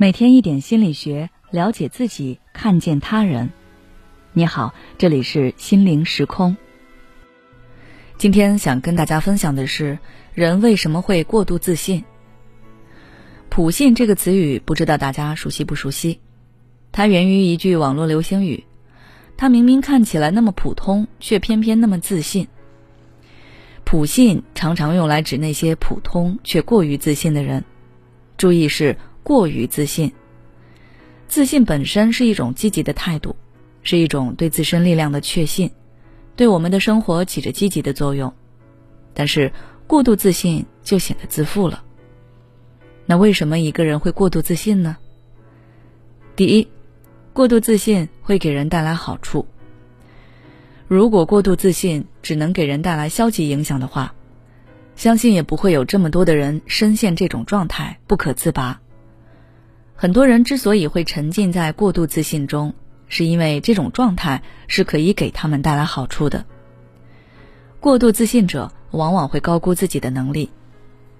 每天一点心理学，了解自己，看见他人。你好，这里是心灵时空。今天想跟大家分享的是，人为什么会过度自信？普信这个词语，不知道大家熟悉不熟悉？它源于一句网络流行语，它明明看起来那么普通，却偏偏那么自信。普信常常用来指那些普通却过于自信的人，注意是。过于自信，自信本身是一种积极的态度，是一种对自身力量的确信，对我们的生活起着积极的作用。但是过度自信就显得自负了。那为什么一个人会过度自信呢？第一，过度自信会给人带来好处。如果过度自信只能给人带来消极影响的话，相信也不会有这么多的人深陷这种状态不可自拔。很多人之所以会沉浸在过度自信中，是因为这种状态是可以给他们带来好处的。过度自信者往往会高估自己的能力，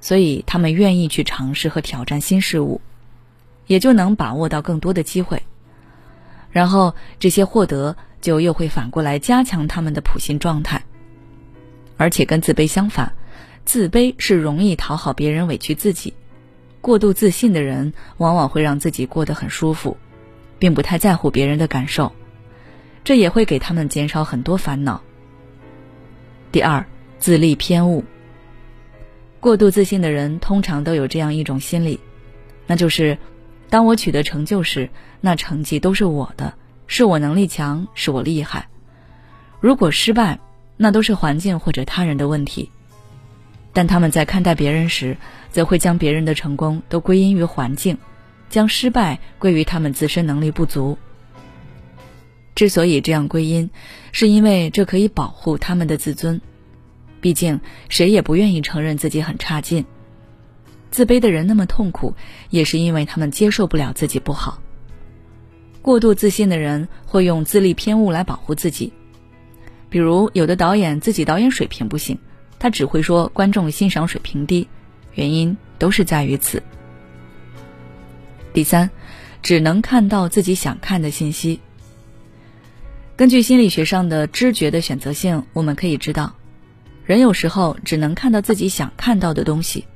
所以他们愿意去尝试和挑战新事物，也就能把握到更多的机会。然后这些获得就又会反过来加强他们的普信状态。而且跟自卑相反，自卑是容易讨好别人、委屈自己。过度自信的人往往会让自己过得很舒服，并不太在乎别人的感受，这也会给他们减少很多烦恼。第二，自立偏误。过度自信的人通常都有这样一种心理，那就是，当我取得成就时，那成绩都是我的，是我能力强，是我厉害；如果失败，那都是环境或者他人的问题。但他们在看待别人时，则会将别人的成功都归因于环境，将失败归于他们自身能力不足。之所以这样归因，是因为这可以保护他们的自尊。毕竟谁也不愿意承认自己很差劲。自卑的人那么痛苦，也是因为他们接受不了自己不好。过度自信的人会用自立偏误来保护自己，比如有的导演自己导演水平不行。他只会说观众欣赏水平低，原因都是在于此。第三，只能看到自己想看的信息。根据心理学上的知觉的选择性，我们可以知道，人有时候只能看到自己想看到的东西。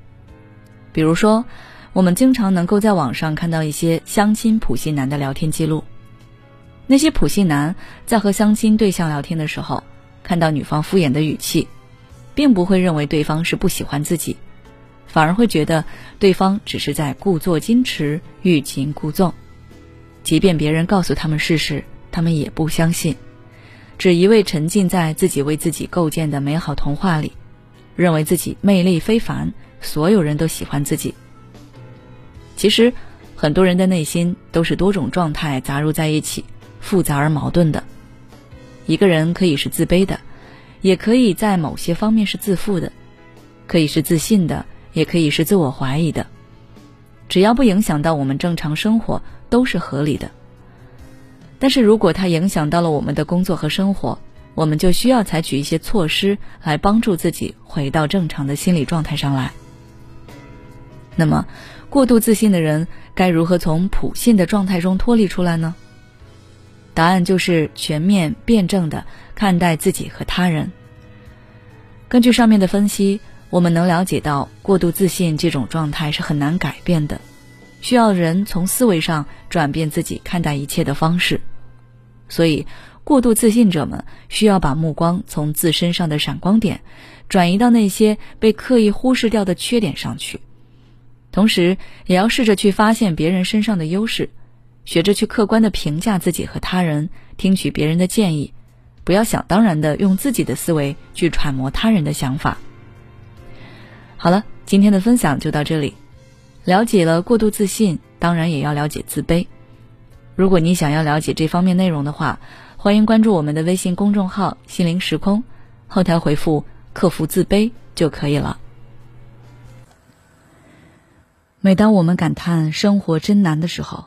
比如说，我们经常能够在网上看到一些相亲普信男的聊天记录，那些普信男在和相亲对象聊天的时候，看到女方敷衍的语气。并不会认为对方是不喜欢自己，反而会觉得对方只是在故作矜持、欲擒故纵。即便别人告诉他们事实，他们也不相信，只一味沉浸在自己为自己构建的美好童话里，认为自己魅力非凡，所有人都喜欢自己。其实，很多人的内心都是多种状态杂入在一起，复杂而矛盾的。一个人可以是自卑的。也可以在某些方面是自负的，可以是自信的，也可以是自我怀疑的，只要不影响到我们正常生活，都是合理的。但是如果它影响到了我们的工作和生活，我们就需要采取一些措施来帮助自己回到正常的心理状态上来。那么，过度自信的人该如何从普信的状态中脱离出来呢？答案就是全面辩证的看待自己和他人。根据上面的分析，我们能了解到，过度自信这种状态是很难改变的，需要人从思维上转变自己看待一切的方式。所以，过度自信者们需要把目光从自身上的闪光点，转移到那些被刻意忽视掉的缺点上去，同时也要试着去发现别人身上的优势。学着去客观的评价自己和他人，听取别人的建议，不要想当然的用自己的思维去揣摩他人的想法。好了，今天的分享就到这里。了解了过度自信，当然也要了解自卑。如果你想要了解这方面内容的话，欢迎关注我们的微信公众号“心灵时空”，后台回复“克服自卑”就可以了。每当我们感叹生活真难的时候，